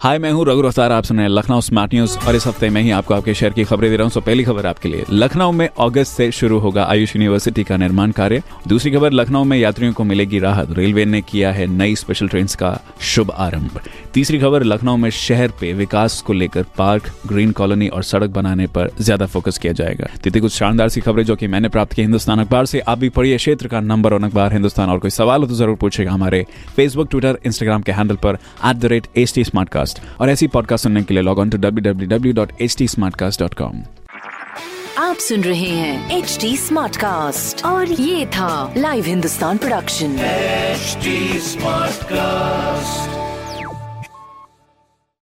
हाय, मैं हूँ रघु रफ्तार, आप सुन रहे हैं लखनऊ स्मार्ट न्यूज़ और इस हफ़्ते में ही आपको आपके शहर की खबरें दे रहा हूँ। सो पहली खबर आपके लिए। लखनऊ में अगस्त से शुरू होगा आयुष यूनिवर्सिटी का निर्माण कार्य। दूसरी खबर, लखनऊ में यात्रियों को मिलेगी राहत। रेलवे ने किया है नई स्पेशल ट्रेन का शुभ आरंभ। तीसरी खबर, लखनऊ में शहर पे विकास को लेकर पार्क ग्रीन कॉलोनी और सड़क बनाने पर ज़्यादा फोकस किया जाएगा। तीसरी कुछ शानदार सी खबरें जो कि मैंने प्राप्त की हिंदुस्तान अखबार से। आप भी पढ़िए क्षेत्र का नंबर वन अखबार हिंदुस्तान। और कोई सवाल हो तो ज़रूर पूछेगा हमारे फेसबुक ट्विटर इंस्टाग्राम के हैंडल पर at the rate H T और ऐसी पॉडकास्ट सुनने के लिए log on to W W W dot H T आप सुन रहे हैं एच टी स्मार्ट कास्ट और ये था live Hindustan production smart Smartcast.